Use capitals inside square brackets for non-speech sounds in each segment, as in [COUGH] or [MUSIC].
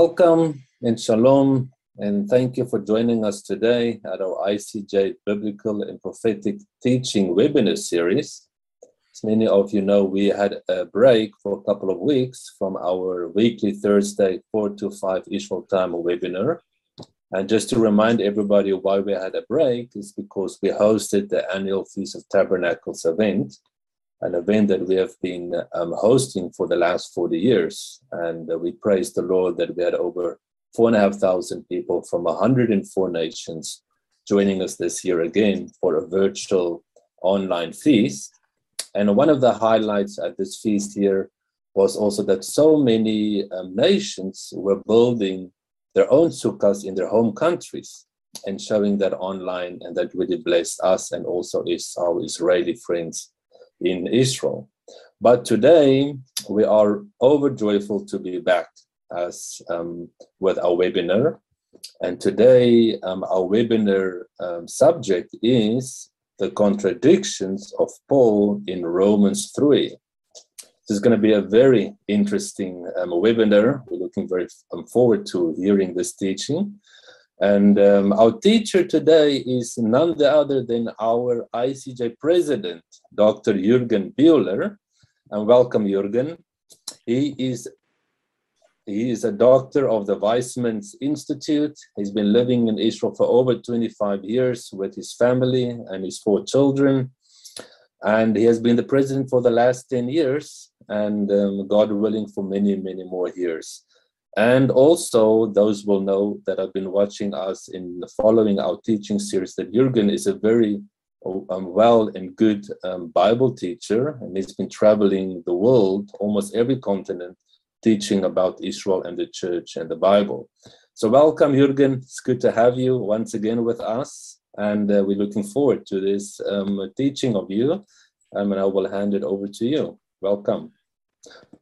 Welcome and shalom, and thank you for joining us today at our ICEJ Biblical and Prophetic Teaching webinar series. As many of you know, we had a break for a couple of weeks from our weekly Thursday 4 to 5 Israel time webinar. And just to remind everybody why we had a break is because we hosted the annual Feast of Tabernacles event an event that we have been um, hosting for the last 40 years. And uh, we praise the Lord that we had over four and a half thousand people from 104 nations joining us this year again for a virtual online feast. And one of the highlights at this feast here was also that so many um, nations were building their own sukkahs in their home countries and showing that online, and that really blessed us and also is our Israeli friends in Israel. But today we are overjoyful to be back as um, with our webinar. And today um, our webinar um, subject is the contradictions of Paul in Romans 3. This is going to be a very interesting um, webinar. We're looking very um, forward to hearing this teaching. And um, our teacher today is none other than our ICEJ president, Dr. Jürgen Bühler. And welcome, Jürgen. He is he is a doctor of the Weizmann Institute. He's been living in Israel for over 25 years with his family and his four children. And he has been the president for the last 10 years, and um, God willing, for many, many more years. And also, those will know that have been watching us in the following our teaching series that Jürgen is a very um, well and good um, Bible teacher, and he's been traveling the world, almost every continent, teaching about Israel and the church and the Bible. So, welcome, Jürgen. It's good to have you once again with us, and uh, we're looking forward to this um, teaching of you. Um, and I will hand it over to you. Welcome.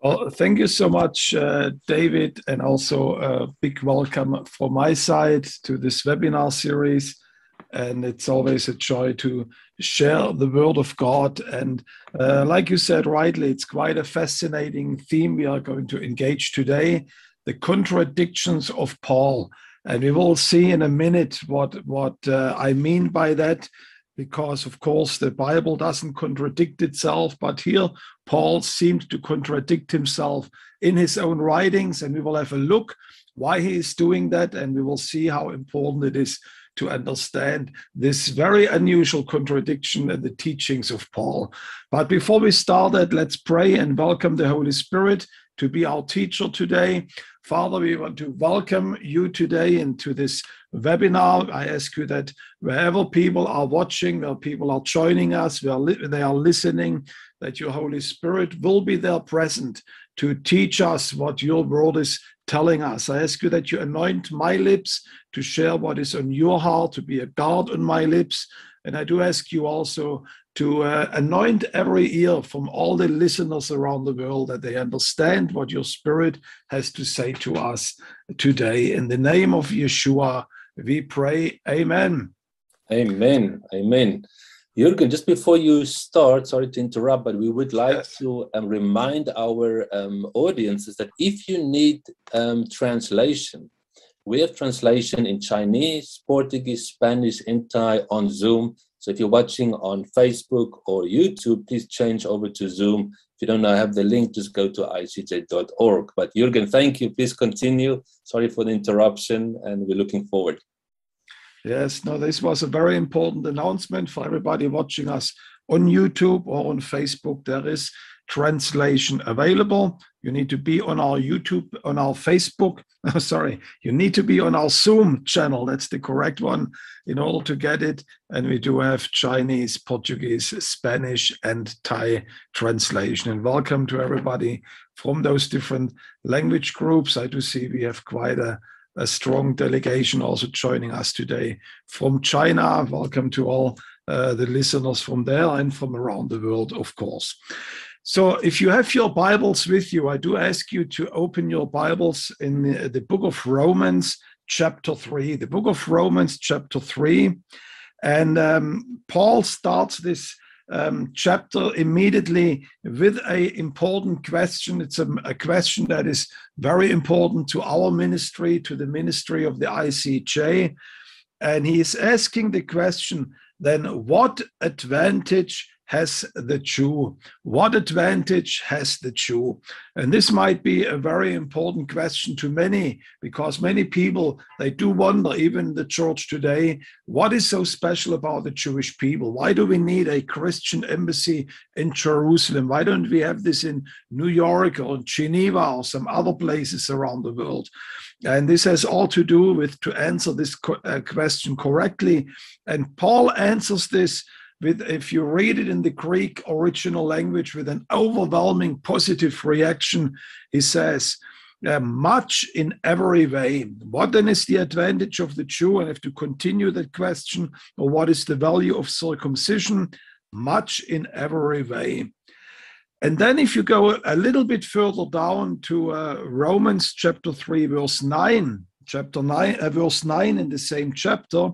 Well, thank you so much, uh, David, and also a big welcome from my side to this webinar series. And it's always a joy to share the word of God. And uh, like you said rightly, it's quite a fascinating theme we are going to engage today the contradictions of Paul. And we will see in a minute what, what uh, I mean by that because of course the bible doesn't contradict itself but here paul seemed to contradict himself in his own writings and we will have a look why he is doing that and we will see how important it is to understand this very unusual contradiction in the teachings of paul. But before we start that let's pray and welcome the holy spirit to be our teacher today Father, we want to welcome you today into this webinar. I ask you that wherever people are watching, where people are joining us, where they are listening, that your Holy Spirit will be there present to teach us what your word is telling us. I ask you that you anoint my lips to share what is on your heart, to be a guard on my lips. And I do ask you also to uh, anoint every ear from all the listeners around the world that they understand what your spirit has to say to us today. In the name of Yeshua, we pray. Amen. Amen. Amen. Jürgen, just before you start, sorry to interrupt, but we would like yes. to um, remind our um, audiences that if you need um, translation, we have translation in Chinese, Portuguese, Spanish, and Thai on Zoom. So if you're watching on Facebook or YouTube, please change over to Zoom. If you don't know, have the link, just go to icej.org. But Jürgen, thank you. Please continue. Sorry for the interruption, and we're looking forward. Yes, no, this was a very important announcement for everybody watching us on YouTube or on Facebook. There is translation available. You need to be on our YouTube, on our Facebook. [LAUGHS] sorry, you need to be on our Zoom channel. That's the correct one in order to get it. And we do have Chinese, Portuguese, Spanish, and Thai translation. And welcome to everybody from those different language groups. I do see we have quite a, a strong delegation also joining us today from China. Welcome to all uh, the listeners from there and from around the world, of course. So, if you have your Bibles with you, I do ask you to open your Bibles in the, the, book of Romans, chapter 3. The book of Romans, chapter 3. And um, Paul starts this um, chapter immediately with a important question. It's a, a, question that is very important to our ministry, to the ministry of the ICEJ. And he is asking the question then, what advantage has the Jew? What advantage has the Jew? And this might be a very important question to many because many people they do wonder, even the church today, what is so special about the Jewish people? Why do we need a Christian embassy in Jerusalem? Why don't we have this in New York or Geneva or some other places around the world? And this has all to do with to answer this uh, question correctly. And Paul answers this with if you read it in the Greek original language with an overwhelming positive reaction, he says, uh, much in every way. What then is the advantage of the Jew? And if to continue that question, or what is the value of circumcision? Much in every way. And then, if you go a little bit further down to uh, Romans chapter 3, verse 9, chapter 9, uh, verse 9 in the same chapter,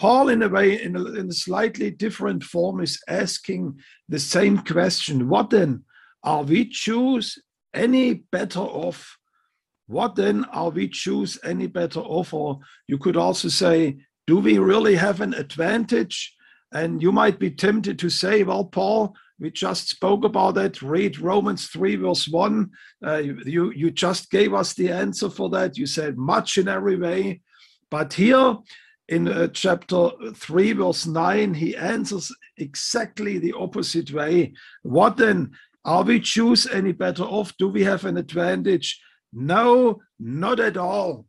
Paul, in a way, in a, in a slightly different form, is asking the same question What then? Are we Jews any better off? What then are we Jews any better off? Or you could also say, Do we really have an advantage? And you might be tempted to say, Well, Paul, we just spoke about that. Read Romans 3, verse 1. Uh, you, you just gave us the answer for that. You said much in every way. But here, in uh, chapter 3, verse 9, he answers exactly the opposite way. What then? Are we Jews any better off? Do we have an advantage? No, not at all.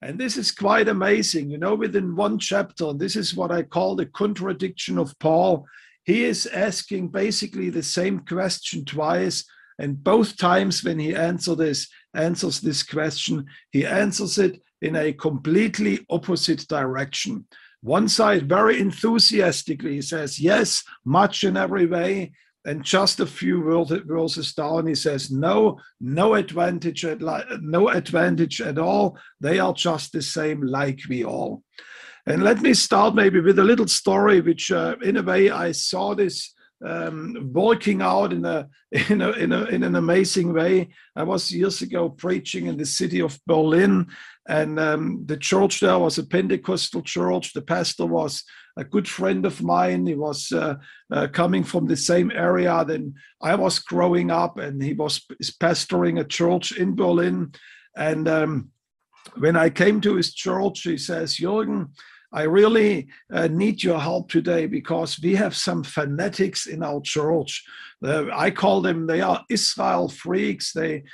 And this is quite amazing. You know, within one chapter, this is what I call the contradiction of Paul. He is asking basically the same question twice. And both times when he answer this, answers this question, he answers it in a completely opposite direction. One side very enthusiastically says, yes, much in every way. And just a few verses down, he says, no, no advantage, at, no advantage at all. They are just the same like we all. And let me start maybe with a little story, which uh, in a way I saw this um, working out in a, in a in a in an amazing way. I was years ago preaching in the city of Berlin, and um, the church there was a Pentecostal church. The pastor was a good friend of mine. He was uh, uh, coming from the same area than I was growing up, and he was pastoring a church in Berlin. And um, when I came to his church, he says, Jürgen, I really uh, need your help today because we have some fanatics in our church. Uh, I call them, they are Israel freaks. They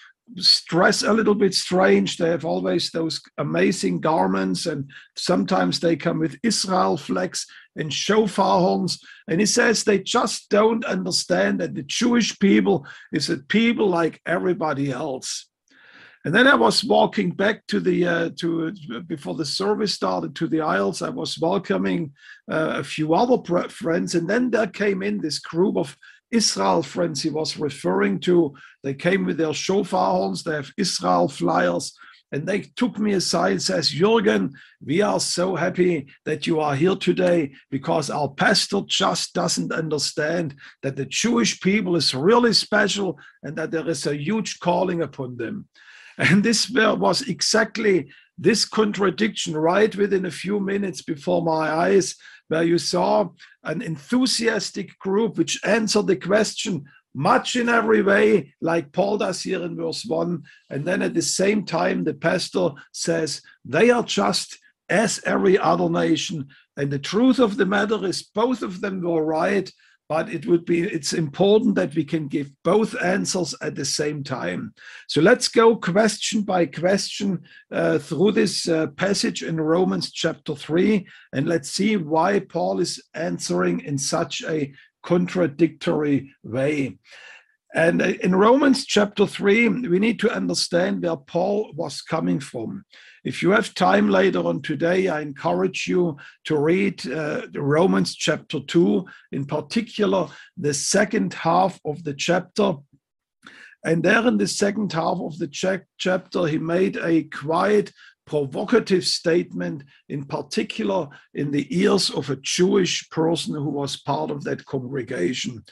dress a little bit strange. They have always those amazing garments, and sometimes they come with Israel flags and shofar horns. And he says they just don't understand that the Jewish people is a people like everybody else. And then I was walking back to the uh, to before the service started to the aisles. I was welcoming uh, a few other friends, and then there came in this group of Israel friends he was referring to. They came with their shofar horns. They have Israel flyers. And they took me aside and says, Jürgen, we are so happy that you are here today because our pastor just doesn't understand that the Jewish people is really special and that there is a huge calling upon them. And this was exactly this contradiction right within a few minutes before my eyes, where you saw an enthusiastic group which answered the question much in every way, like Paul does here in verse 1. And then at the same time, the pastor says, they are just as every other nation. And the truth of the matter is, both of them were right but it would be it's important that we can give both answers at the same time so let's go question by question uh, through this uh, passage in romans chapter 3 and let's see why paul is answering in such a contradictory way and uh, in Romans chapter 3, we need to understand where Paul was coming from. If you have time later on today, I encourage you to read uh, Romans chapter 2, in particular, the second half of the chapter. And there in the second half of the chapter, he made a quite provocative statement, in particular in the ears of a Jewish person who was part of that congregation.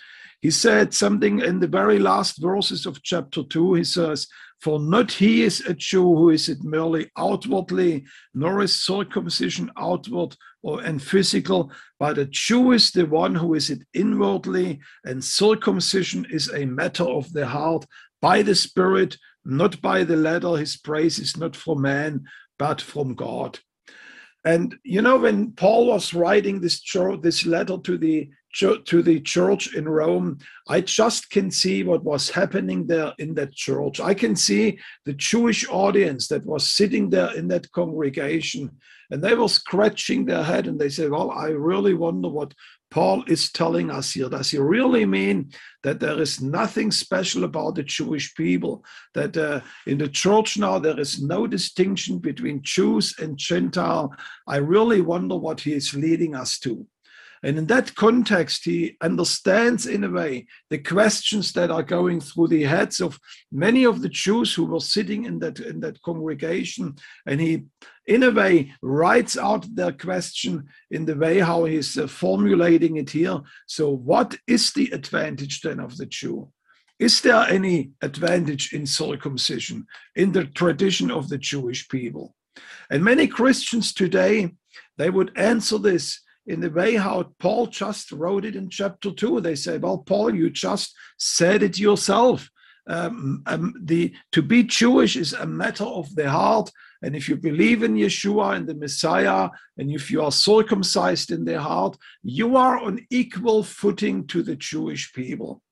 He said something in the very last verses of chapter 2. He says, For not he is a Jew who is it merely outwardly, nor is circumcision outward or and physical, but a Jew is the one who is it inwardly, and circumcision is a matter of the heart by the Spirit, not by the letter. His praise is not from man, but from God. And you know, when Paul was writing this this letter to the to the church in Rome, I just can see what was happening there in that church. I can see the Jewish audience that was sitting there in that congregation, and they were scratching their head and they said, Well, I really wonder what Paul is telling us here. Does he really mean that there is nothing special about the Jewish people? That uh, in the church now there is no distinction between Jews and Gentile? I really wonder what he is leading us to. And in that context, he understands in a way the questions that are going through the heads of many of the Jews who were sitting in that, in that congregation. And he, in a way, writes out their question in the way how he's uh, formulating it here. So, what is the advantage then of the Jew? Is there any advantage in circumcision in the tradition of the Jewish people? And many Christians today, they would answer this in the way how Paul just wrote it in chapter two. They say, "Well, Paul, you just said it yourself. Um, um, the to be Jewish is a matter of the heart, and if you believe in Yeshua and the Messiah, and if you are circumcised in the heart, you are on equal footing to the Jewish people."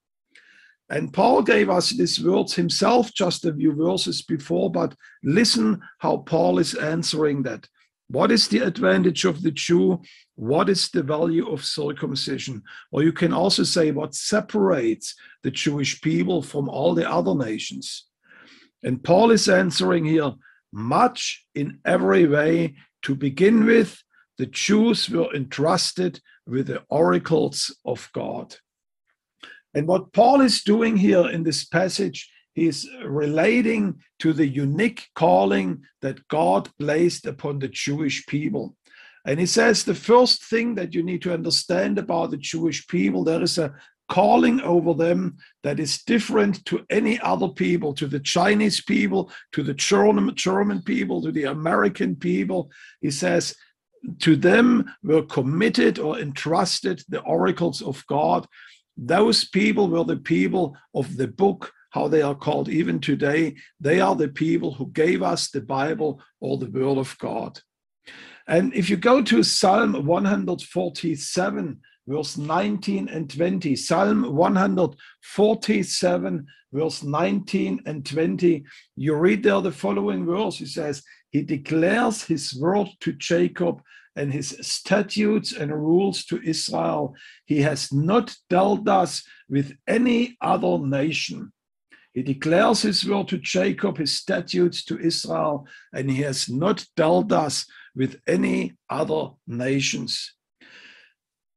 And Paul gave us these words himself just a few verses before, but listen how Paul is answering that. What is the advantage of the Jew? What is the value of circumcision? Or you can also say what separates the Jewish people from all the other nations. And Paul is answering here much in every way. To begin with, the Jews were entrusted with the oracles of God. And what Paul is doing here in this passage he's relating to the unique calling that God placed upon the Jewish people. And he says the first thing that you need to understand about the Jewish people, there is a calling over them that is different to any other people, to the Chinese people, to the German, German people, to the American people. He says, to them were committed or entrusted the oracles of God. Those people were the people of the book how they are called even today. They are the people who gave us the Bible or the Word of God. And if you go to Psalm 147, verse 19 and 20, Psalm 147, verse 19 and 20, you read there the following verse. He says, He declares His word to Jacob and his statutes and rules to Israel. He has not dealt us with any other nation. He declares his word to Jacob, his statutes to Israel, and he has not dealt us with any other nations.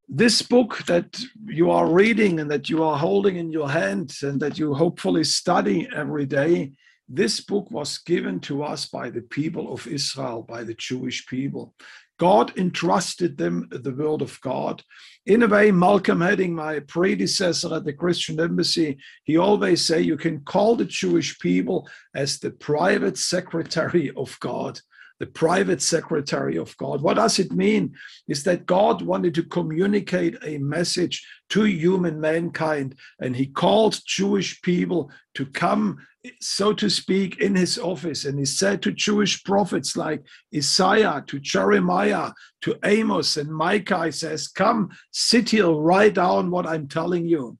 This book that you are reading and that you are holding in your hand and that you hopefully study every day, this book was given to us by the people of Israel, by the Jewish people. God entrusted them the word of God. In a way, Malcolm Hedding, my predecessor at the Christian Embassy, he always say you can call the Jewish people as the private secretary of God the private secretary of God. What does it mean? Is that God wanted to communicate a message to human mankind, and he called Jewish people to come so to speak, in his office. And he said to Jewish prophets like Isaiah, to Jeremiah, to Amos and Micah, he says, Come, sit here, write down what I'm telling you.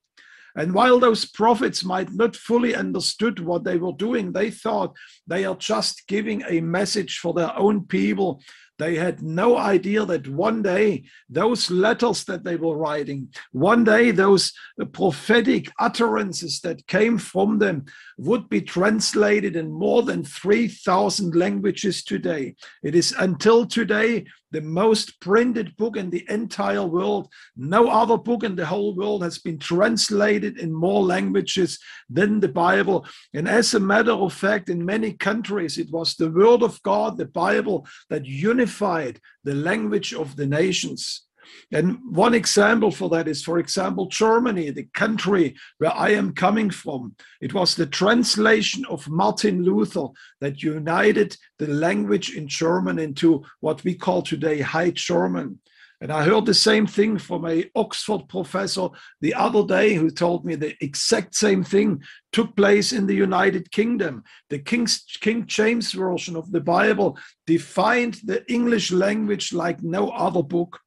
And while those prophets might not fully understood what they were doing, they thought they are just giving a message for their own people they had no idea that one day those letters that they were writing, one day those uh, prophetic utterances that came from them would be translated in more than 3,000 languages today. It is until today the most printed book in the entire world. No other book in the whole world has been translated in more languages than the Bible. And as a matter of fact, in many countries, it was the Word of God, the Bible, that unified the language of the nations. And one example for that is, for example, Germany, the country where I am coming from. It was the translation of Martin Luther that united the language in German into what we call today High German. And I heard the same thing from a Oxford professor the other day who told me the exact same thing took place in the United Kingdom. The King's, King James Version of the Bible defined the English language like no other book.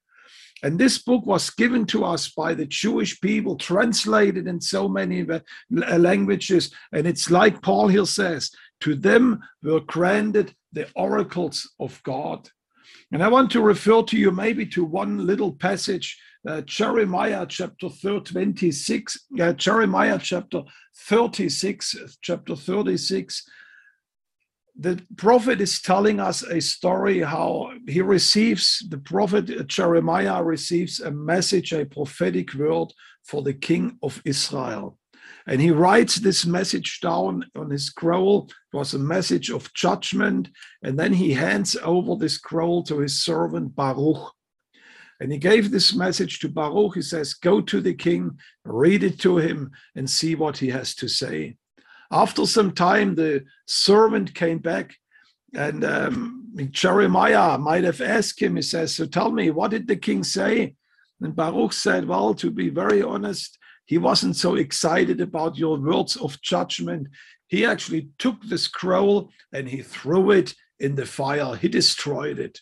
And this book was given to us by the Jewish people, translated in so many languages. And it's like Paul here says, to them were granted the oracles of God. And I want to refer to you maybe to one little passage, uh, Jeremiah chapter 26, uh, Jeremiah chapter 36, chapter 36 the prophet is telling us a story how he receives the prophet jeremiah receives a message a prophetic word for the king of israel. And he writes this message down on his scroll. It was a message of judgment. And then he hands over this scroll to his servant baruch. And he gave this message to baruch. He says go to the king read it to him and see what he has to say after some time, the servant came back and um, Jeremiah might have asked him, he says, So tell me, what did the king say? And Baruch said, Well, to be very honest, he wasn't so excited about your words of judgment. He actually took the scroll and he threw it in the fire, he destroyed it.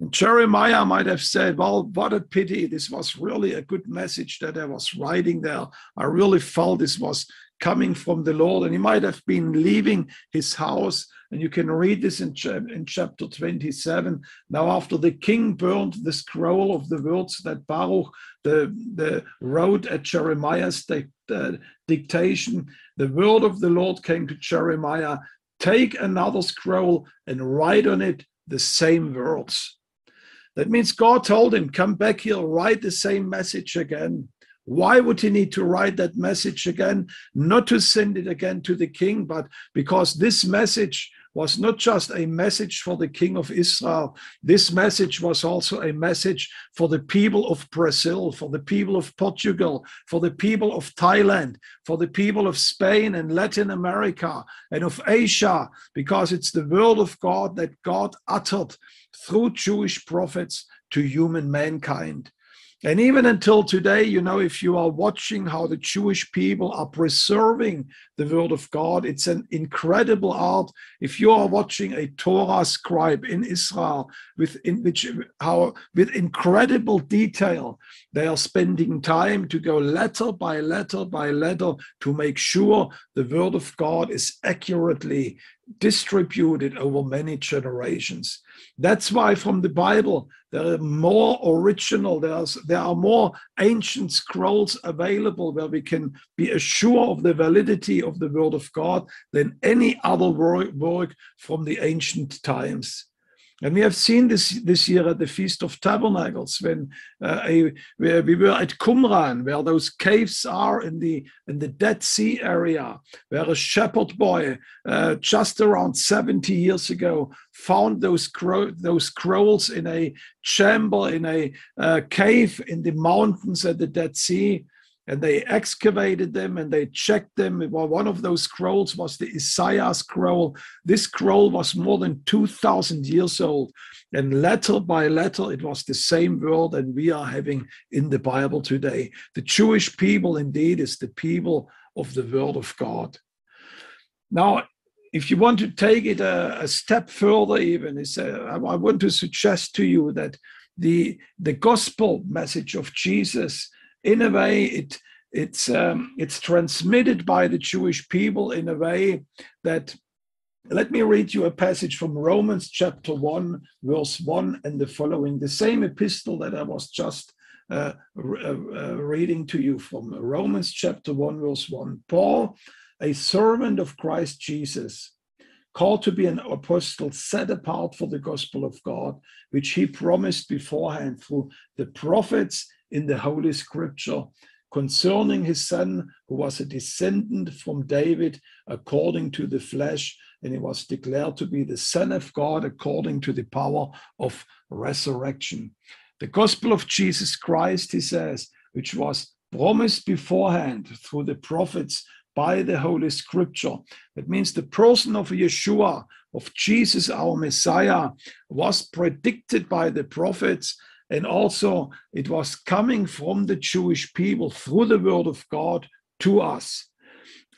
And Jeremiah might have said, Well, what a pity. This was really a good message that I was writing there. I really felt this was coming from the Lord. And he might have been leaving his house. And you can read this in, in chapter 27. Now, after the king burned the scroll of the words that Baruch the, the wrote at Jeremiah's uh, dictation, the word of the Lord came to Jeremiah take another scroll and write on it the same words. That means God told him, Come back here, write the same message again. Why would he need to write that message again? Not to send it again to the king, but because this message was not just a message for the king of Israel. This message was also a message for the people of Brazil, for the people of Portugal, for the people of Thailand, for the people of Spain and Latin America and of Asia, because it's the word of God that God uttered through Jewish prophets to human mankind. And even until today, you know, if you are watching how the Jewish people are preserving the word of God, it's an incredible art. If you are watching a Torah scribe in Israel with in which how with incredible detail, they are spending time to go letter by letter by letter to make sure the word of God is accurately distributed over many generations. That's why from the Bible, there are more original, there's, there are more ancient scrolls available where we can be assured of the validity of the Word of God than any other work, work from the ancient times. And we have seen this this year at the Feast of Tabernacles when uh, a, we were at Qumran, where those caves are in the in the Dead Sea area, where a shepherd boy uh, just around 70 years ago found those cro- those scrolls in a chamber in a uh, cave in the mountains at the Dead Sea and they excavated them and they checked them. Well, one of those scrolls was the Isaiah scroll. This scroll was more than 2,000 years old. And letter by letter, it was the same word that we are having in the Bible today. The Jewish people, indeed, is the people of the Word of God. Now, if you want to take it a, a step further, even, uh, I want to suggest to you that the, the gospel message of Jesus in a way it it's um, it's transmitted by the Jewish people in a way that let me read you a passage from Romans chapter 1 verse 1 and the following the same epistle that I was just uh, uh, uh, reading to you from Romans chapter 1 verse 1 Paul a servant of Christ Jesus called to be an apostle, set apart for the gospel of God, which he promised beforehand through the prophets in the Holy Scripture concerning his son, who was a descendant from David according to the flesh, and he was declared to be the Son of God according to the power of resurrection. The gospel of Jesus Christ, he says, which was promised beforehand through the prophets by the Holy Scripture. That means the person of Yeshua, of Jesus, our Messiah, was predicted by the prophets. And also, it was coming from the Jewish people through the word of God to us.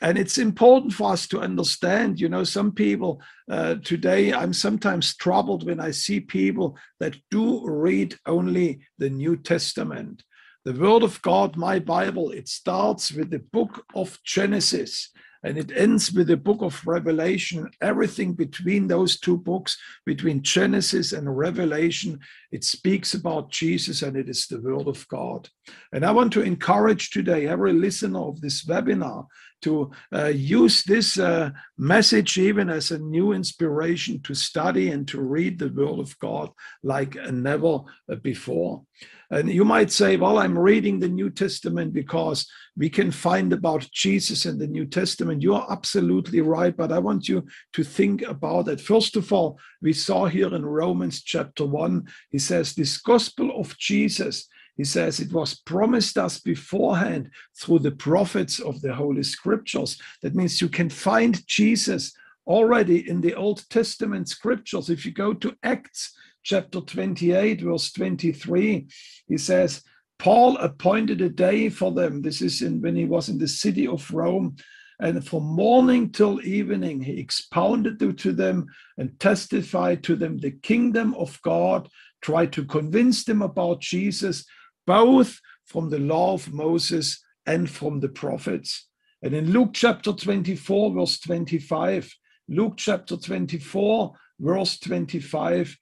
And it's important for us to understand, you know, some people uh, today, I'm sometimes troubled when I see people that do read only the New Testament the Word of God, my Bible, it starts with the book of Genesis and it ends with the book of Revelation. Everything between those two books, between Genesis and Revelation, it speaks about Jesus and it is the Word of God. And I want to encourage today every listener of this webinar to uh, use this uh, message even as a new inspiration to study and to read the Word of God like never before. And you might say, well, I'm reading the New Testament because we can find about Jesus in the New Testament. You are absolutely right, but I want you to think about it. First of all, we saw here in Romans chapter 1, he says, This gospel of Jesus, he says, it was promised us beforehand through the prophets of the Holy Scriptures. That means you can find Jesus already in the Old Testament scriptures. If you go to Acts chapter 28, verse 23, he says, Paul appointed a day for them. This is in, when he was in the city of Rome. And from morning till evening, he expounded to them and testified to them the kingdom of God, tried to convince them about Jesus, both from the law of Moses and from the prophets. And in Luke chapter 24, verse 25, Luke chapter 24, verse 25,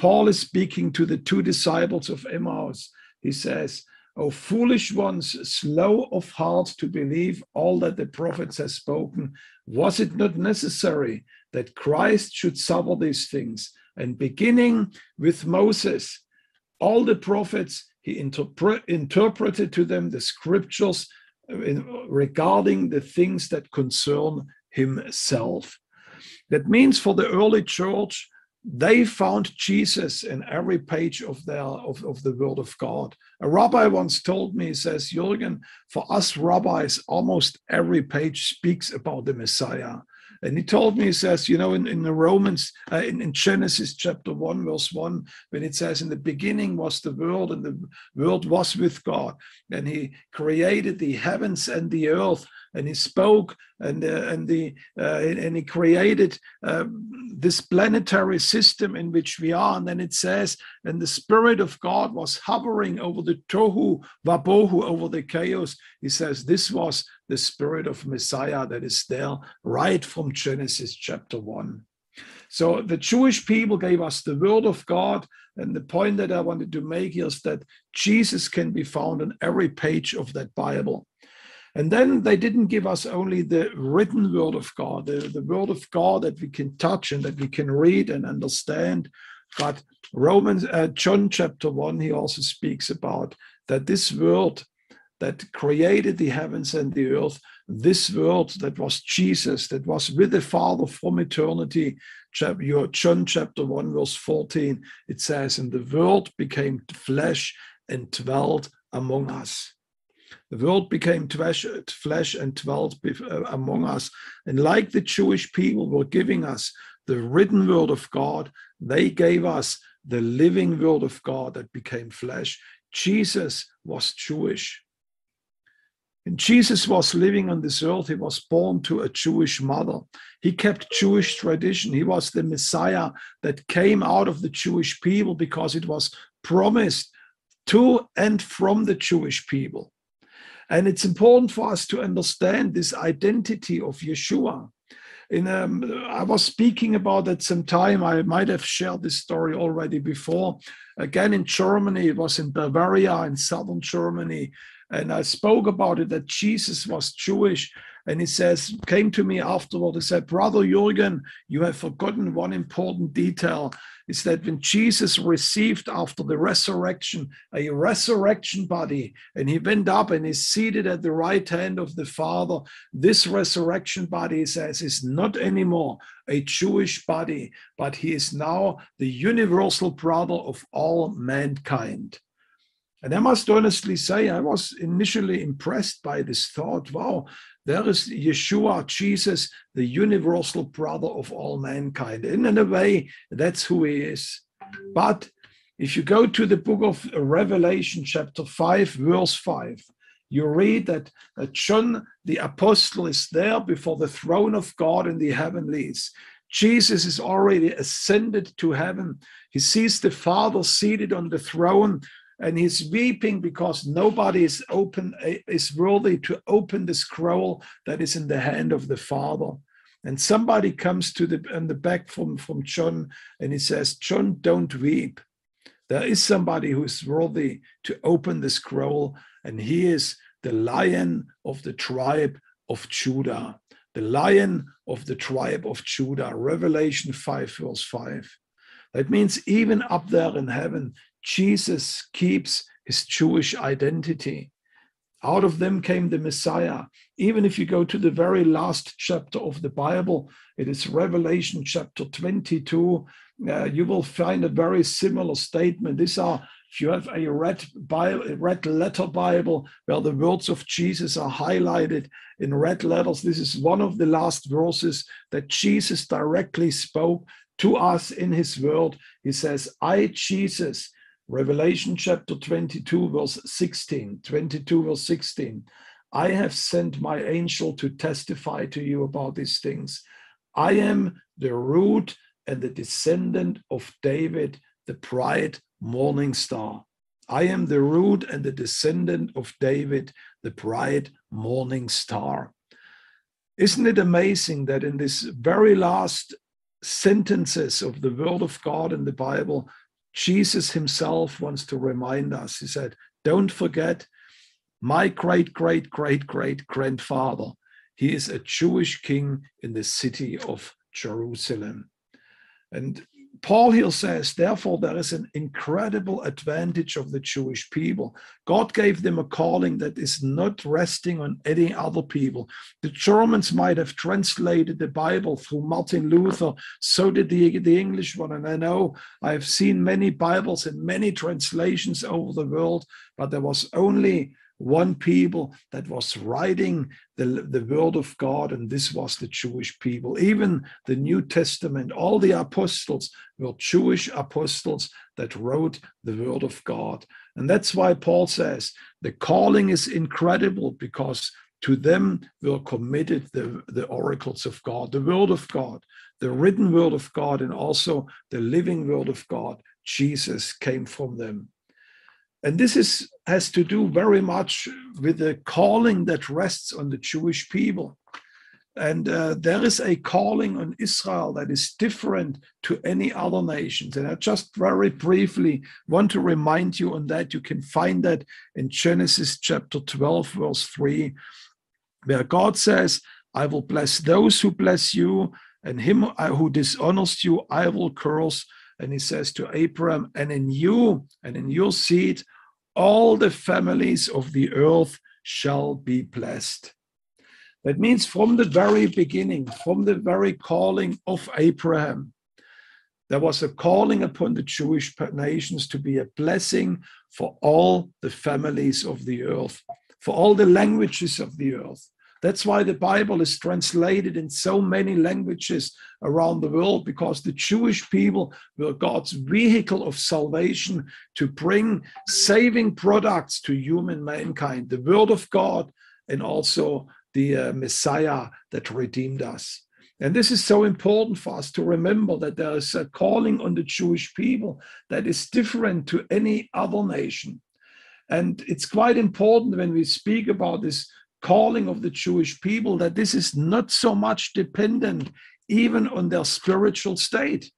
Paul is speaking to the two disciples of Emmaus. He says, O foolish ones, slow of heart to believe all that the prophets have spoken, was it not necessary that Christ should suffer these things? And beginning with Moses, all the prophets, he interpre- interpreted to them the scriptures uh, in, regarding the things that concern himself. That means for the early church, they found Jesus in every page of their of, of the Word of God. A rabbi once told me, he says, Jürgen, for us rabbis, almost every page speaks about the Messiah. And he told me, he says, you know, in, in the Romans, uh, in, in Genesis chapter 1, verse 1, when it says, In the beginning was the world, and the world was with God, and he created the heavens and the earth and he spoke and uh, and the uh, and he created uh, this planetary system in which we are. And then it says and the spirit of god was hovering over the tohu vabohu over the chaos. He says this was the spirit of messiah that is there right from genesis chapter 1 so the Jewish people gave us the word of God. And the point that I wanted to make is that Jesus can be found on every page of that Bible. And then they didn't give us only the written word of God, the, the word of God that we can touch and that we can read and understand. But Romans, uh, John chapter 1, he also speaks about that this word that created the heavens and the earth, this word that was Jesus, that was with the Father from eternity. John chapter 1, verse 14, it says, And the word became flesh and dwelt among us. The world became flesh and dwelt uh, among us. And like the Jewish people were giving us the written word of God, they gave us the living word of God that became flesh. Jesus was Jewish. Jesus was living on this earth. He was born to a Jewish mother. He kept Jewish tradition. He was the Messiah that came out of the Jewish people because it was promised to and from the Jewish people. And it's important for us to understand this identity of Yeshua. In, um, I was speaking about that some time. I might have shared this story already before. Again, in Germany, it was in Bavaria, in southern Germany. And I spoke about it that Jesus was Jewish. And he says, came to me afterward. He said, Brother Jürgen, you have forgotten one important detail. Is that when Jesus received after the resurrection a resurrection body, and he went up and is seated at the right hand of the Father, this resurrection body, says, is not anymore a Jewish body, but he is now the universal brother of all mankind. And I must honestly say, I was initially impressed by this thought. Wow, there is Yeshua, Jesus, the universal brother of all mankind. And in a way, that's who he is. But if you go to the book of Revelation, chapter 5, verse 5, you read that, that John the apostle is there before the throne of God in the heavenlies. Jesus is already ascended to heaven. He sees the Father seated on the throne and he's weeping because nobody is open is worthy to open the scroll that is in the hand of the father. And somebody comes to the in the back from from john and he says john don't weep. There is somebody who is worthy to open the scroll and he is the lion of the tribe of judah. The lion of the tribe of judah. Revelation 5 verse 5 that means even up there in heaven Jesus keeps his Jewish identity. Out of them came the Messiah. Even if you go to the very last chapter of the Bible, it is Revelation chapter 22, uh, you will find a very similar statement. These are, if you have a red, Bible, a red letter Bible where the words of Jesus are highlighted in red letters, this is one of the last verses that Jesus directly spoke to us in his word. He says, I, Jesus, Revelation chapter 22, verse 16. 22, verse 16. I have sent my angel to testify to you about these things. I am the root and the descendant of David, the bright morning star. I am the root and the descendant of David, the bright morning star. Isn't it amazing that in this very last sentences of the word of God in the Bible, Jesus himself wants to remind us. He said, Don't forget my great, great, great, great grandfather. He is a Jewish king in the city of Jerusalem. And Paul here says, therefore, there is an incredible advantage of the Jewish people. God gave them a calling that is not resting on any other people. The Germans might have translated the Bible through Martin Luther, so did the, the English one. And I know I've seen many Bibles and many translations over the world, but there was only one people that was writing the, the word of God, and this was the Jewish people. Even the New Testament, all the apostles were Jewish apostles that wrote the word of God. And that's why Paul says the calling is incredible because to them were committed the, the oracles of God, the word of God, the written word of God, and also the living word of God. Jesus came from them. And this is, has to do very much with the calling that rests on the Jewish people. And uh, there is a calling on Israel that is different to any other nations. And I just very briefly want to remind you on that. You can find that in Genesis chapter 12, verse 3, where God says, I will bless those who bless you, and him who dishonors you, I will curse. And he says to Abraham, and in you and in your seed, all the families of the earth shall be blessed. That means from the very beginning, from the very calling of Abraham, there was a calling upon the Jewish nations to be a blessing for all the families of the earth, for all the languages of the earth. That's why the Bible is translated in so many languages around the world, because the Jewish people were God's vehicle of salvation to bring saving products to human mankind, the Word of God, and also the uh, Messiah that redeemed us. And this is so important for us to remember that there is a calling on the Jewish people that is different to any other nation. And it's quite important when we speak about this calling of the Jewish people that this is not so much dependent even on their spiritual state.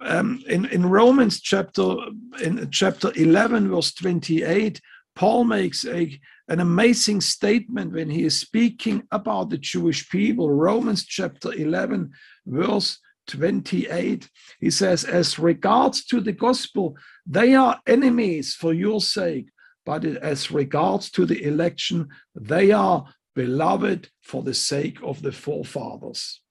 Um, in, in Romans chapter in chapter 11, verse 28, Paul makes a, an amazing statement when he is speaking about the Jewish people. Romans chapter 11, verse 28. He says, As regards to the gospel, they are enemies for your sake, but as regards to the election, they are beloved for the sake of the forefathers.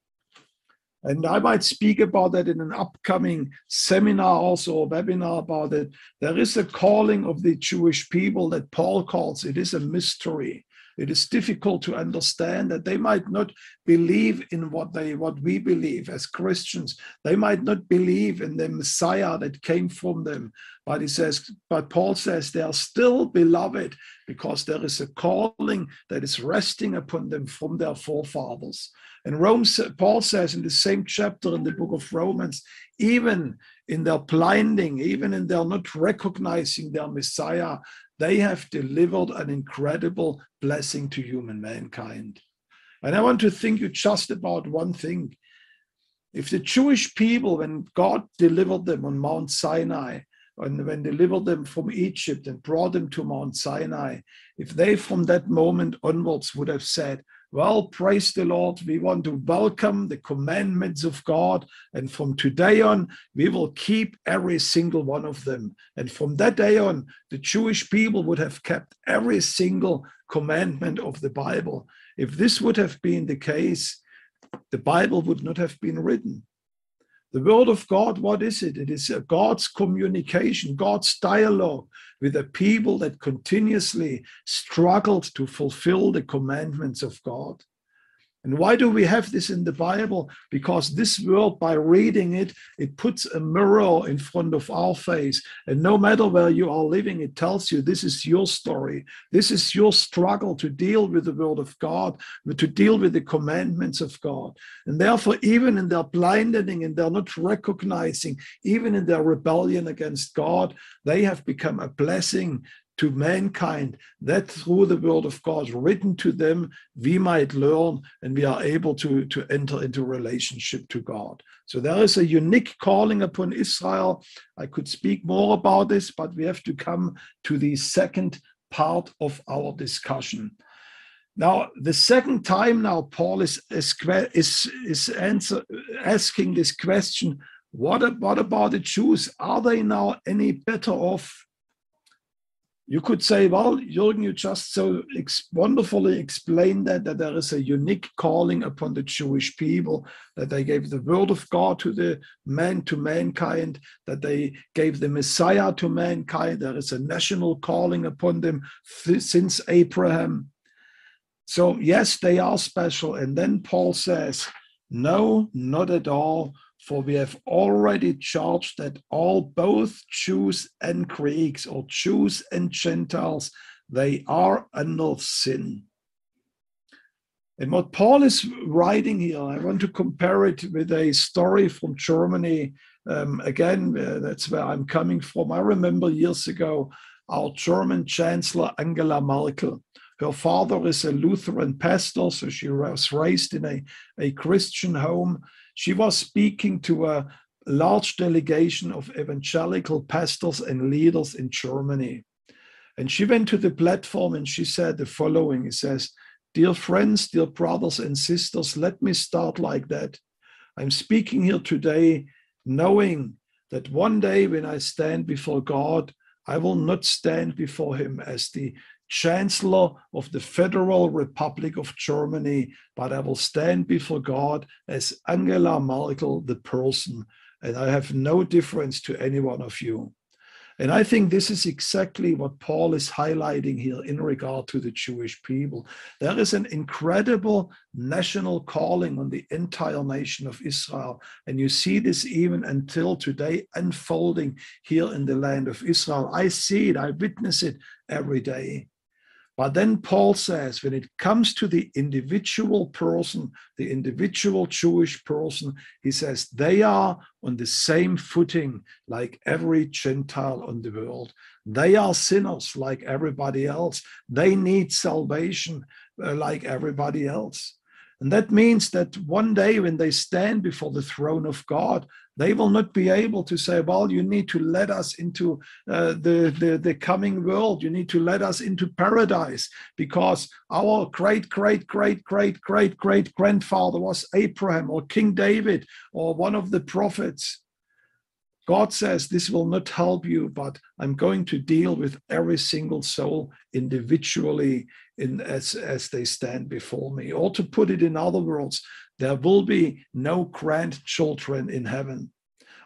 And I might speak about that in an upcoming seminar, also a webinar about it. There is a calling of the Jewish people that Paul calls it is a mystery. It is difficult to understand that they might not believe in what they what we believe as Christians. They might not believe in the Messiah that came from them. But he says, but Paul says they are still beloved because there is a calling that is resting upon them from their forefathers. And Rome, Paul says in the same chapter in the book of Romans, even in their blinding, even in their not recognizing their Messiah, they have delivered an incredible blessing to human mankind. And I want to think you just about one thing. If the Jewish people, when God delivered them on Mount Sinai, and when delivered them from Egypt and brought them to Mount Sinai, if they from that moment onwards would have said, well, praise the Lord. We want to welcome the commandments of God. And from today on, we will keep every single one of them. And from that day on, the Jewish people would have kept every single commandment of the Bible. If this would have been the case, the Bible would not have been written. The Word of God, what is it? It is God's communication, God's dialogue with a people that continuously struggled to fulfill the commandments of God. And why do we have this in the Bible? Because this world, by reading it, it puts a mirror in front of our face. And no matter where you are living, it tells you this is your story. This is your struggle to deal with the word of God, to deal with the commandments of God. And therefore, even in their blinding and they're not recognizing, even in their rebellion against God, they have become a blessing to mankind that through the word of God written to them, we might learn and we are able to, to enter into relationship to God. So there is a unique calling upon Israel. I could speak more about this, but we have to come to the second part of our discussion. Now, the second time now, Paul is, is, is, answer, asking this question what, what about the Jews? Are they now any better off you could say, well, Jürgen, you just so ex- wonderfully explained that, that there is a unique calling upon the Jewish people, that they gave the word of God to the man, to mankind, that they gave the Messiah to mankind. There is a national calling upon them th- since Abraham. So, yes, they are special. And then Paul says, no, not at all. For we have already charged that all, both Jews and Greeks, or Jews and Gentiles, they are under sin. And what Paul is writing here, I want to compare it with a story from Germany. Um, again, uh, that's where I'm coming from. I remember years ago our German Chancellor Angela Merkel. Her father is a Lutheran pastor, so she was raised in a, a Christian home. She was speaking to a large delegation of evangelical pastors and leaders in Germany. And she went to the platform and she said the following He says, Dear friends, dear brothers and sisters, let me start like that. I'm speaking here today knowing that one day when I stand before God, I will not stand before him as the Chancellor of the Federal Republic of Germany, but I will stand before God as Angela Merkel, the person, and I have no difference to any one of you. And I think this is exactly what Paul is highlighting here in regard to the Jewish people. There is an incredible national calling on the entire nation of Israel. And you see this even until today unfolding here in the land of Israel. I see it, I witness it every day. But then Paul says, when it comes to the individual person, the individual Jewish person, he says they are on the same footing like every Gentile on the world. They are sinners like everybody else. They need salvation uh, like everybody else. And that means that one day when they stand before the throne of God, They will not be able to say, well, you need to let us into uh, the, the, the coming world. You need to let us into paradise because our great, great, great, great, great, great grandfather was Abraham or King David or one of the prophets. God says, This will not help you, but I'm going to deal with every single soul individually in, as, as they stand before me. Or to put it in other words, there will be no grandchildren in heaven.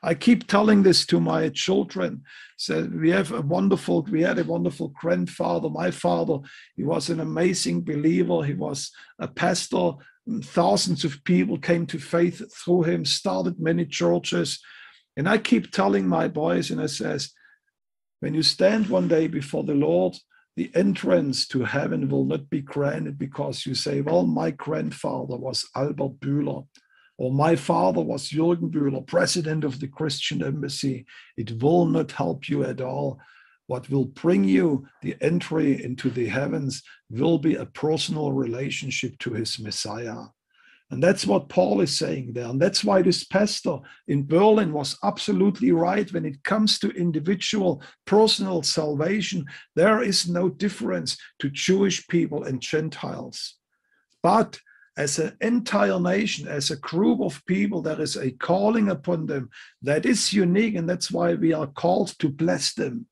I keep telling this to my children. So we have a wonderful, we had a wonderful grandfather. My father, he was an amazing believer. He was a pastor. Thousands of people came to faith through him, started many churches. And I keep telling my boys, and I says, when you stand one day before the Lord, the entrance to heaven will not be granted because you say, well, my grandfather was Albert Bühler, or my father was Jürgen Bühler, president of the Christian embassy. It will not help you at all. What will bring you the entry into the heavens will be a personal relationship to his Messiah. And that's what Paul is saying there. And that's why this pastor in Berlin was absolutely right. When it comes to individual personal salvation, there is no difference to Jewish people and Gentiles. But as an entire nation, as a group of people, there is a calling upon them that is unique. And that's why we are called to bless them.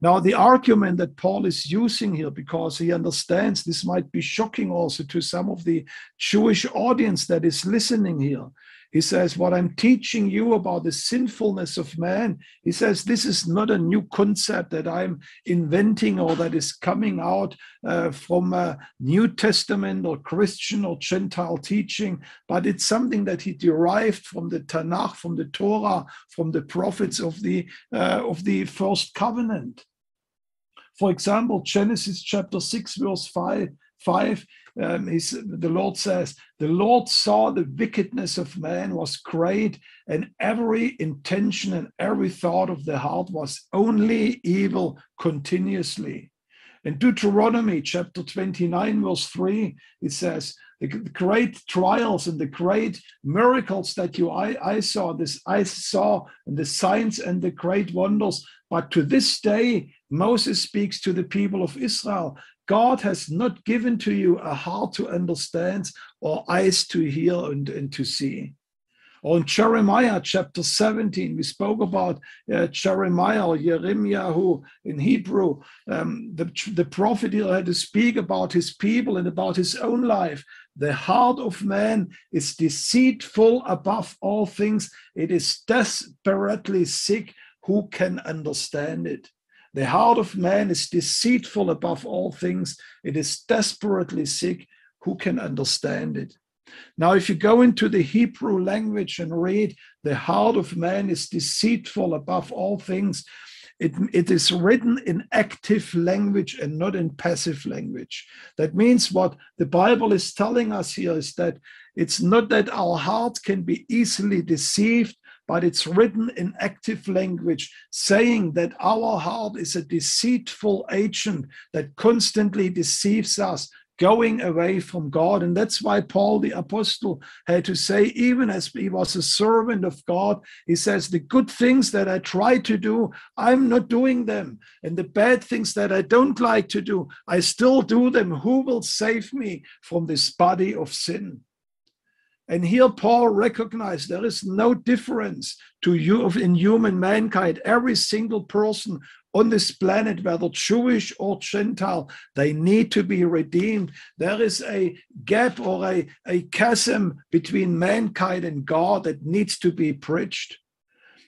Now, the argument that Paul is using here, because he understands this might be shocking also to some of the Jewish audience that is listening here. He says, What I'm teaching you about the sinfulness of man, he says, this is not a new concept that I'm inventing or that is coming out uh, from a New Testament or Christian or Gentile teaching, but it's something that he derived from the Tanakh, from the Torah, from the prophets of the, uh, of the first covenant. For example, Genesis chapter 6, verse 5, 5 um, the Lord says, The Lord saw the wickedness of man was great, and every intention and every thought of the heart was only evil continuously. In Deuteronomy chapter 29, verse 3, it says, the great trials and the great miracles that you I, I saw, this I saw, and the signs and the great wonders. But to this day, Moses speaks to the people of Israel. God has not given to you a heart to understand or eyes to hear and, and to see. Or in Jeremiah chapter 17, we spoke about uh, Jeremiah or Jeremiah, who in Hebrew, um, the, the prophet had to speak about his people and about his own life. The heart of man is deceitful above all things, it is desperately sick. Who can understand it? The heart of man is deceitful above all things. It is desperately sick. Who can understand it? Now, if you go into the Hebrew language and read, the heart of man is deceitful above all things, it, it is written in active language and not in passive language. That means what the Bible is telling us here is that it's not that our heart can be easily deceived, but it's written in active language, saying that our heart is a deceitful agent that constantly deceives us, going away from God. And that's why Paul the apostle had to say, even as he was a servant of God, he says, The good things that I try to do, I'm not doing them. And the bad things that I don't like to do, I still do them. Who will save me from this body of sin? And here Paul recognized there is no difference to you in human mankind. Every single person on this planet, whether Jewish or Gentile, they need to be redeemed. There is a gap or a, a chasm between mankind and God that needs to be bridged.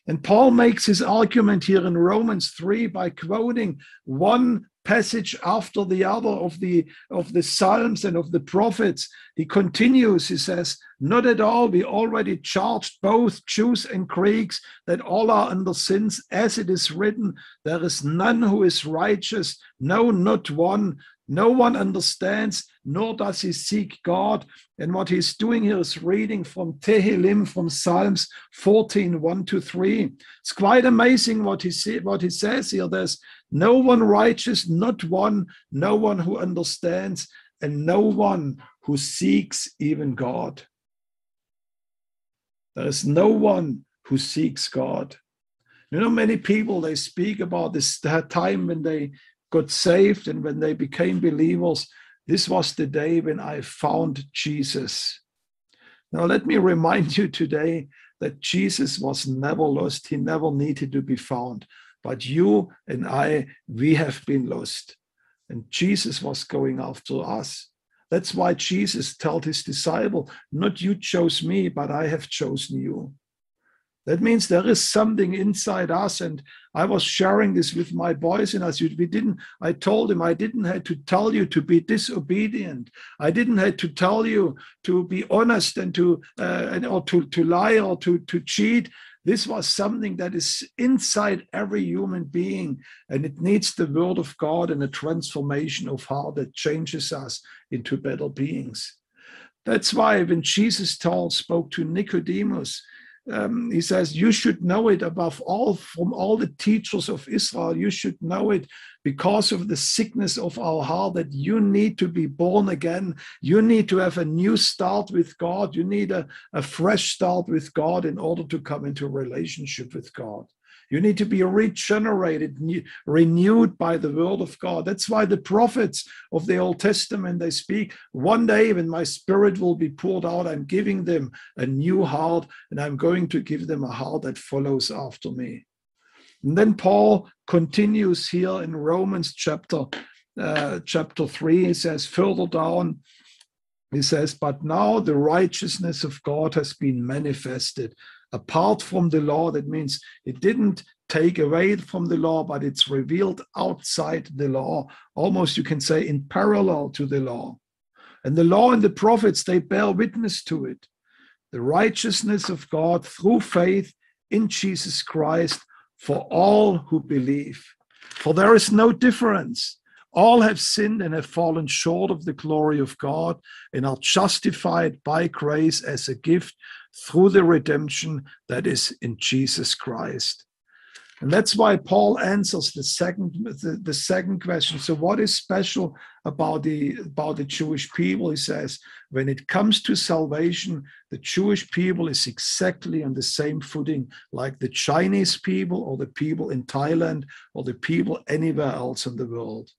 And Paul makes his argument here in Romans 3 by quoting one passage after the other of the of the psalms and of the prophets he continues he says not at all. We already charged both jews and greeks that all are under sins. As it is written there is none who is righteous no not one no one understands, nor does he seek God. And what he's doing here is reading from Tehillim, from Psalms 14, 1 to 3. It's quite amazing what he, say, what he says here. There's no one righteous, not one, no one who understands, and no one who seeks even God. There is no one who seeks God. You know, many people they speak about this time when they got saved and when they became believers. This was the day when I found Jesus. Now, let me remind you today that Jesus was never lost. He never needed to be found. But you and I, we have been lost. And Jesus was going after us. That's why Jesus told his disciple, Not you chose me, but I have chosen you. That means there is something inside us. And I was sharing this with my boys, and as we didn't, I told him I didn't have to tell you to be disobedient. I didn't have to tell you to be honest and to uh, and, or to, to lie or to, to cheat. This was something that is inside every human being, and it needs the word of God and a transformation of heart that changes us into better beings. That's why when Jesus told, spoke to Nicodemus, um, he says, You should know it above all from all the teachers of Israel. You should know it because of the sickness of our heart that you need to be born again. You need to have a new start with God. You need a, a fresh start with God in order to come into relationship with God. You need to be regenerated, renewed by the word of God. That's why the prophets of the Old Testament they speak, one day when my spirit will be poured out, I'm giving them a new heart and I'm going to give them a heart that follows after me. And then Paul continues here in Romans chapter uh, chapter 3 he says further down he says but now the righteousness of God has been manifested apart from the law. That means it didn't take away from the law, but it's revealed outside the law, almost you can say in parallel to the law. And the law and the prophets, they bear witness to it. The righteousness of God through faith in Jesus Christ for all who believe. For there is no difference. All have sinned and have fallen short of the glory of God and are justified by grace as a gift through the redemption that is in Jesus Christ. And that's why Paul answers the second the, the, second question. So, what is special about the about the Jewish people? He says, when it comes to salvation, the Jewish people is exactly on the same footing like the Chinese people or the people in Thailand or the people anywhere else in the world.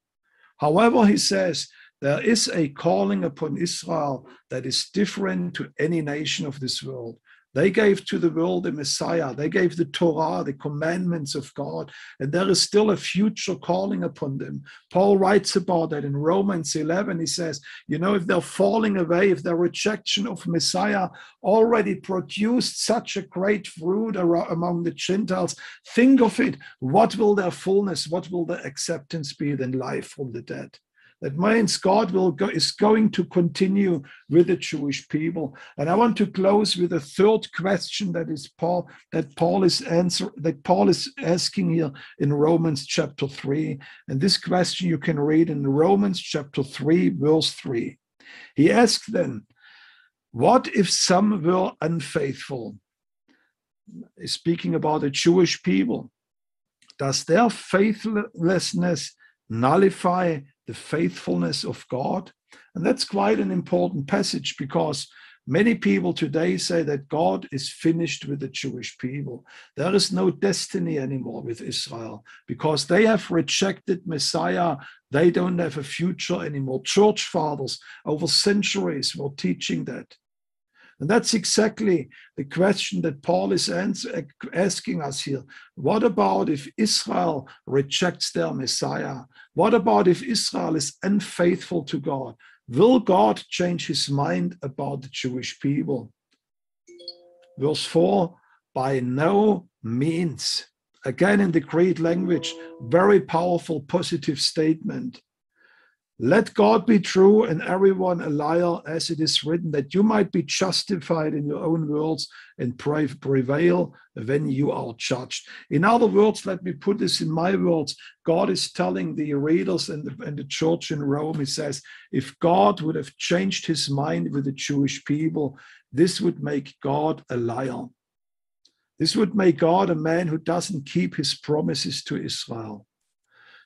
However, he says there is a calling upon Israel that is different to any nation of this world. They gave to the world the Messiah. They gave the Torah, the commandments of God. And there is still a future calling upon them. Paul writes about that in Romans 11. He says, you know, if they're falling away, if their rejection of Messiah already produced such a great fruit among the Gentiles, think of it. What will their fullness, what will their acceptance be than life from the dead? That means God will go, is going to continue with the Jewish people. And I want to close with a third question that is Paul that Paul is answer that Paul is asking here in Romans chapter three. And this question you can read in Romans chapter three, verse three. He asks then, "What if some were unfaithful?" Speaking about the Jewish people, does their faithlessness nullify the faithfulness of God. And that's quite an important passage because many people today say that God is finished with the Jewish people. There is no destiny anymore with Israel because they have rejected Messiah. They don't have a future anymore. Church fathers over centuries were teaching that. And that's exactly the question that Paul is asking us here. What about if Israel rejects their Messiah? What about if Israel is unfaithful to God? Will God change his mind about the Jewish people? Verse 4 By no means. Again, in the Greek language, very powerful positive statement. Let God be true and everyone a liar, as it is written, that you might be justified in your own words and prevail when you are judged. In other words, let me put this in my words God is telling the readers and the, and the church in Rome, He says, if God would have changed his mind with the Jewish people, this would make God a liar. This would make God a man who doesn't keep his promises to Israel.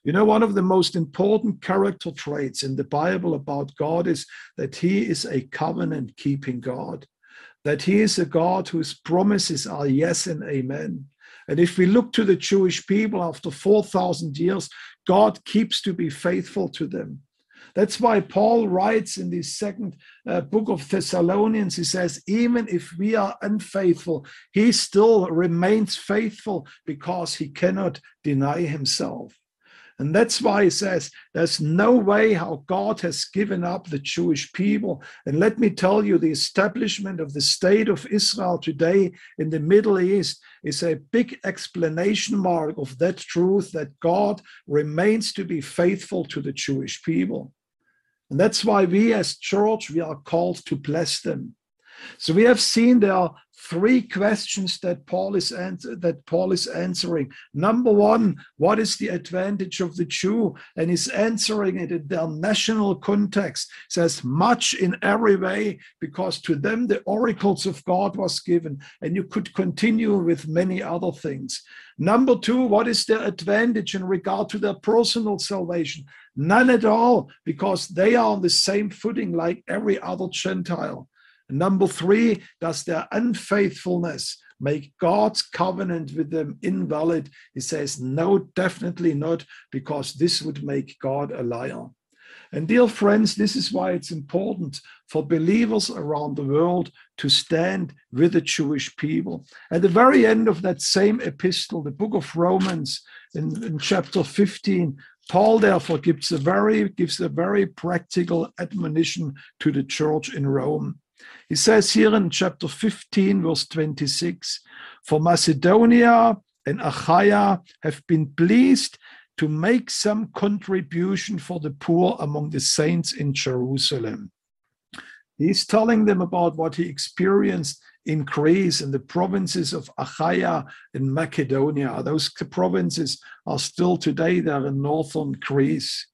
You know, one of the most important character traits in the Bible about God is that he is a covenant keeping God. that he is a God whose promises are yes and amen. And if we look to the Jewish people after 4,000 years, God keeps to be faithful to them. That's why Paul writes in the second uh, book of Thessalonians, he says, even if we are unfaithful, he still remains faithful because he cannot deny himself. And that's why he says there's no way how God has given up the Jewish people. And let me tell you, the establishment of the state of Israel today in the Middle East is a big explanation mark of that truth that God remains to be faithful to the Jewish people. And that's why we as church, we are called to bless them. So we have seen there are three questions that Paul is answer, that Paul is answering. Number one, what is the advantage of the Jew? And he's answering it in their national context. Says much in every way, because to them the oracles of God was given, and you could continue with many other things. Number two, what is their advantage in regard to their personal salvation? None at all, because they are on the same footing like every other Gentile. Number three, does their unfaithfulness make God's covenant with them invalid? He says, no, definitely not, because this would make God a liar. And dear friends, this is why it's important for believers around the world to stand with the Jewish people. At the very end of that same epistle, the book of Romans, in, in chapter 15, Paul therefore gives a very gives a very practical admonition to the church in Rome. He says here in chapter 15, verse 26 For Macedonia and Achaia have been pleased to make some contribution for the poor among the saints in Jerusalem. He's telling them about what he experienced in Greece and the provinces of Achaia and Macedonia. Those provinces are still today there in northern Greece.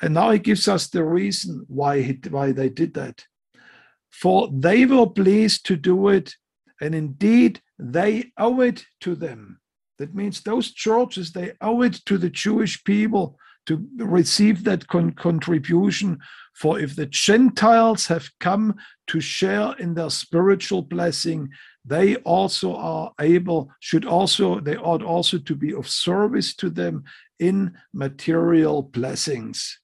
And now he gives us the reason why, he, why they did that for they were pleased to do it, and indeed they owe it to them. That means those churches, they owe it to the Jewish people to receive that con- contribution. For if the Gentiles have come to share in their spiritual blessing, they also are able, should also, they ought also to be of service to them in material blessings.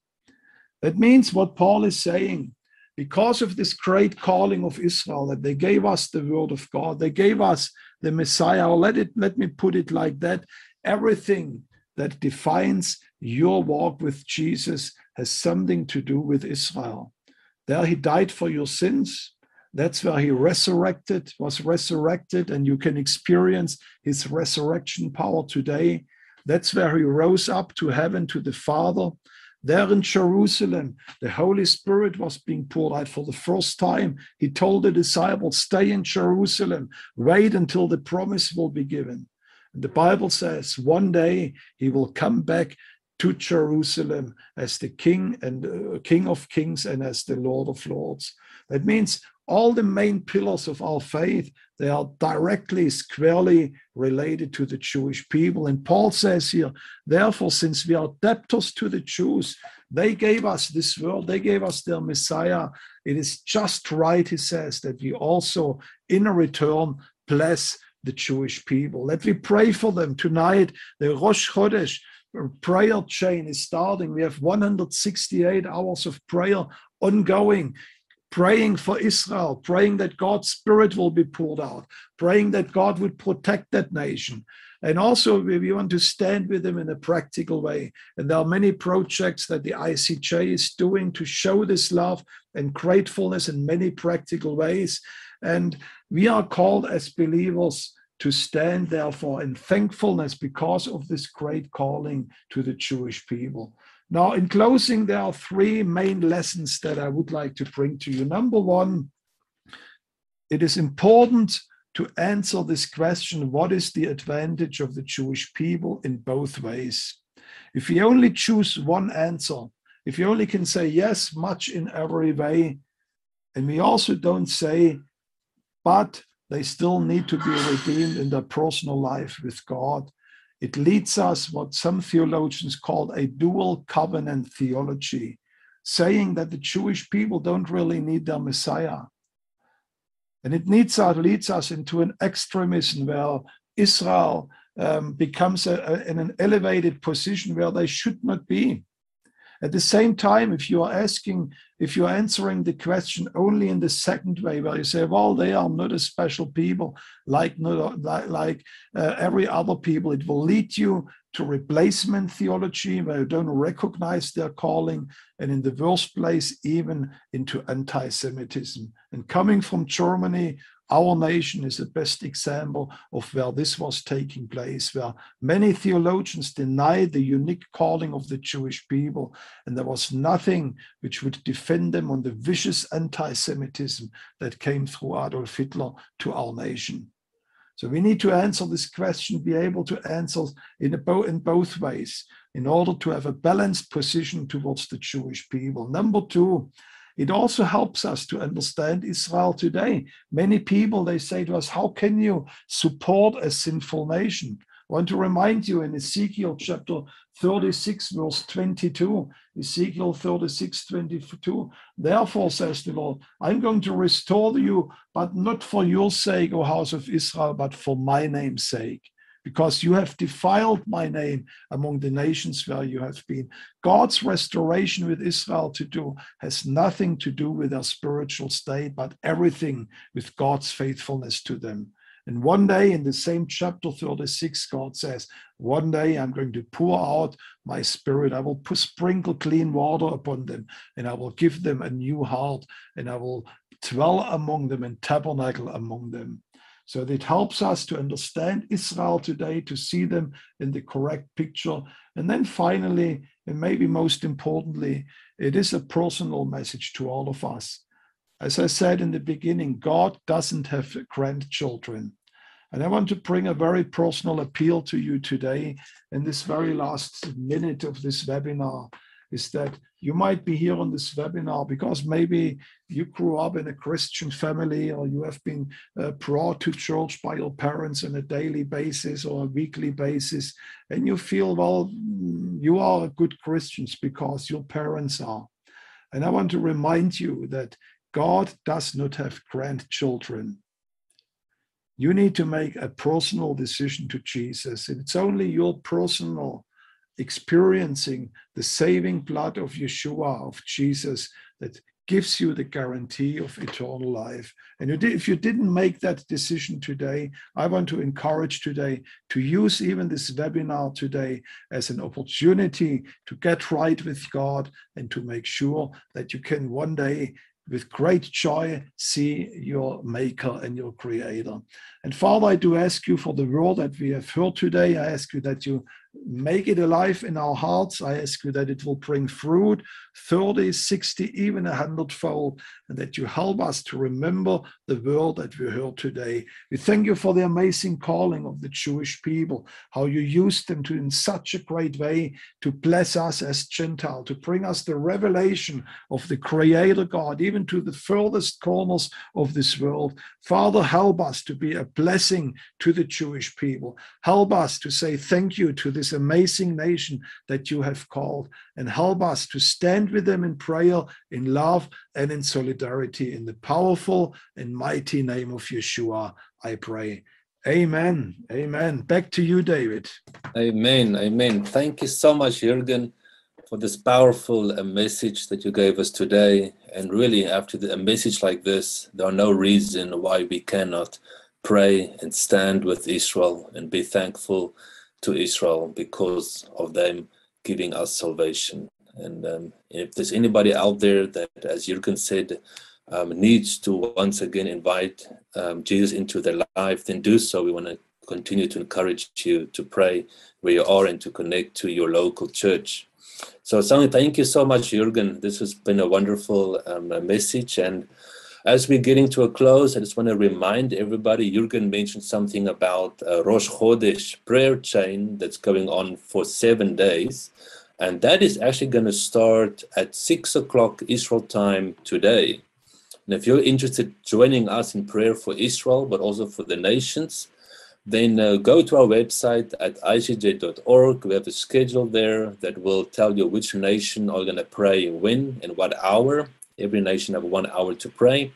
That means what Paul is saying because of this great calling of Israel, that they gave us the word of God, they gave us the Messiah, or let it let me put it like that, everything that defines your walk with Jesus has something to do with Israel. There he died for your sins. That's where he resurrected, was resurrected, and you can experience his resurrection power today. That's where he rose up to heaven to the Father. There in Jerusalem, the Holy Spirit was being poured out for the first time. He told the disciples, Stay in Jerusalem, wait until the promise will be given. And the Bible says one day he will come back to Jerusalem as the King and uh, King of Kings and as the Lord of Lords. That means all the main pillars of our faith they are directly squarely related to the jewish people. And paul says here therefore since we are debtors to the jews they gave us this world they gave us their messiah. It is just right he says that we also in a return bless the jewish people. Let me pray for them tonight. The rosh chodesh prayer chain is starting. We have 168 hours of prayer ongoing praying for Israel, praying that God's Spirit will be poured out, praying that God would protect that nation. And also, we want to stand with them in a practical way. And there are many projects that the ICEJ is doing to show this love and gratefulness in many practical ways. And we are called as believers to stand, therefore, in thankfulness because of this great calling to the Jewish people. Now, in closing, there are three main lessons that I would like to bring to you. Number one, it is important to answer this question what is the advantage of the Jewish people in both ways? If you only choose one answer, if you only can say yes, much in every way, and we also don't say, but they still need to be redeemed in their personal life with God, it leads us what some theologians call a dual covenant theology, saying that the Jewish people don't really need their Messiah. And it needs us, leads us into an extremism where Israel um, becomes a, a, in an elevated position where they should not be. At the same time, if you are asking, if you're answering the question only in the second way, where you say, well, they are not a special people like, like, like uh, every other people, it will lead you to replacement theology where you don't recognize their calling, and in the worst place, even into anti Semitism. And coming from Germany, our nation is the best example of where this was taking place, where many theologians denied the unique calling of the Jewish people, and there was nothing which would defend them on the vicious anti Semitism that came through Adolf Hitler to our nation. So we need to answer this question, be able to answer in, bo- in both ways in order to have a balanced position towards the Jewish people. Number two, it also helps us to understand Israel today. Many people, they say to us, how can you support a sinful nation? I want to remind you in Ezekiel chapter 36, verse 22, Ezekiel 36, 22, therefore says the Lord, I'm going to restore you, but not for your sake, O house of Israel, but for my name's sake because you have defiled my name among the nations where you have been. God's restoration with Israel to do has nothing to do with their spiritual state, but everything with God's faithfulness to them. And one day in the same chapter 36, God says, One day I'm going to pour out my spirit. I will sprinkle clean water upon them, and I will give them a new heart, and I will dwell among them and tabernacle among them. So it helps us to understand Israel today, to see them in the correct picture. And then finally, and maybe most importantly, it is a personal message to all of us. As I said in the beginning, God doesn't have grandchildren. And I want to bring a very personal appeal to you today in this very last minute of this webinar is that you might be here on this webinar because maybe you grew up in a Christian family or you have been uh, brought to church by your parents on a daily basis or a weekly basis, and you feel, well, mm, you are good Christians because your parents are. And I want to remind you that God does not have grandchildren. You need to make a personal decision to Jesus. It's only your personal experiencing the saving blood of Yeshua, of Jesus, that gives you the guarantee of eternal life. And if you didn't make that decision today, I want to encourage today to use even this webinar today as an opportunity to get right with God and to make sure that you can one day with great joy see your maker and your creator. And Father, I do ask you for the word that we have heard today. I ask you that you make it alive in our hearts. I ask you that it will bring fruit 30, 60, even a hundredfold, and that you help us to remember the word that we heard today. We thank you for the amazing calling of the Jewish people, how you used them to in such a great way to bless us as Gentile, to bring us the revelation of the Creator God, even to the furthest corners of this world. Father, help us to be a blessing to the Jewish people. Help us to say thank you to this amazing nation that you have called, and help us to stand with them in prayer, in love, and in solidarity. In the powerful and mighty name of Yeshua, I pray. Amen. Amen. Back to you, David. Amen. Amen. Thank you so much, Jürgen, for this powerful uh, message that you gave us today. And really, after the, a message like this, there are no reason why we cannot pray and stand with Israel and be thankful to Israel because of them giving us salvation. And um, if there's anybody out there that, as Jürgen said, um, needs to once again invite um, Jesus into their life, then do so. We want to continue to encourage you to pray where you are and to connect to your local church. So, Sami, thank you so much, Jürgen. This has been a wonderful um, message. And as we're getting to a close, I just want to remind everybody, Jürgen mentioned something about a Rosh Chodesh prayer chain that's going on for seven days. And that is actually going to start at six o'clock Israel time today. And if you're interested joining us in prayer for Israel, but also for the nations, then uh, go to our website at icej.org. We have a schedule there that will tell you which nation are going to pray when and what hour. Every nation have one hour to pray.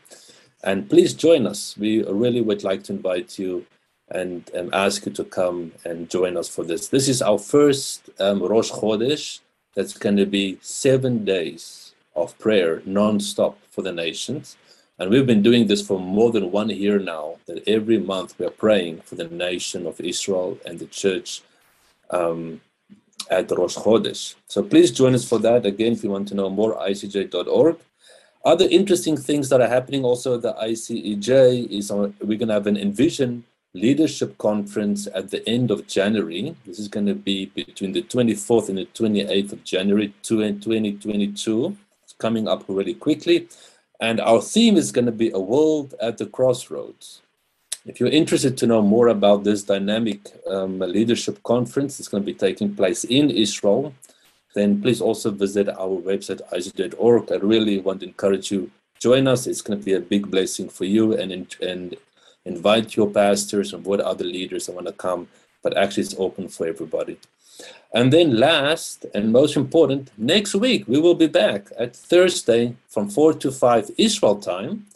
And please join us. We really would like to invite you and, and ask you to come and join us for this. This is our first um, Rosh Chodesh. That's going to be seven days of prayer non-stop for the nations. And we've been doing this for more than one year now, that every month we are praying for the nation of Israel and the church um, at Rosh Chodesh. So please join us for that. Again, if you want to know more, icej.org. Other interesting things that are happening also at the ICEJ is we're going to have an Envision leadership conference at the end of January. This is going to be between the 24th and the 28th of January 2022. It's coming up really quickly. And our theme is going to be a world at the crossroads. If you're interested to know more about this dynamic um, leadership conference, it's going to be taking place in Israel, then please also visit our website, icej.org. I really want to encourage you, join us. It's going to be a big blessing for you and, and invite your pastors and what other leaders that want to come, but actually it's open for everybody. And then last and most important, next week we will be back at Thursday from 4 to 5 Israel time.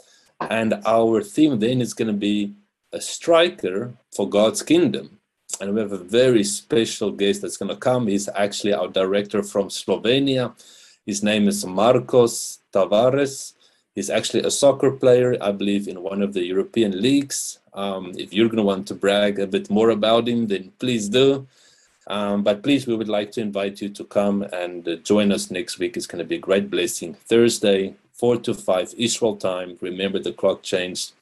And our theme then is going to be a striker for God's kingdom. And we have a very special guest that's going to come. He's actually our director from Slovenia. His name is Marcos Tavares. He's actually a soccer player, I believe, in one of the European leagues. Um, if you're going to want to brag a bit more about him, then please do. Um, but please, we would like to invite you to come and uh, join us next week. It's going to be a great blessing. Thursday, 4 to 5 Israel time. Remember, the clock changed,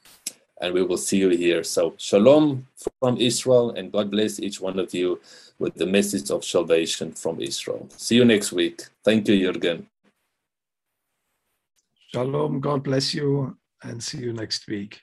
and we will see you here. So, shalom from Israel, and God bless each one of you with the message of salvation from Israel. See you next week. Thank you, Jürgen. Shalom. God bless you and see you next week.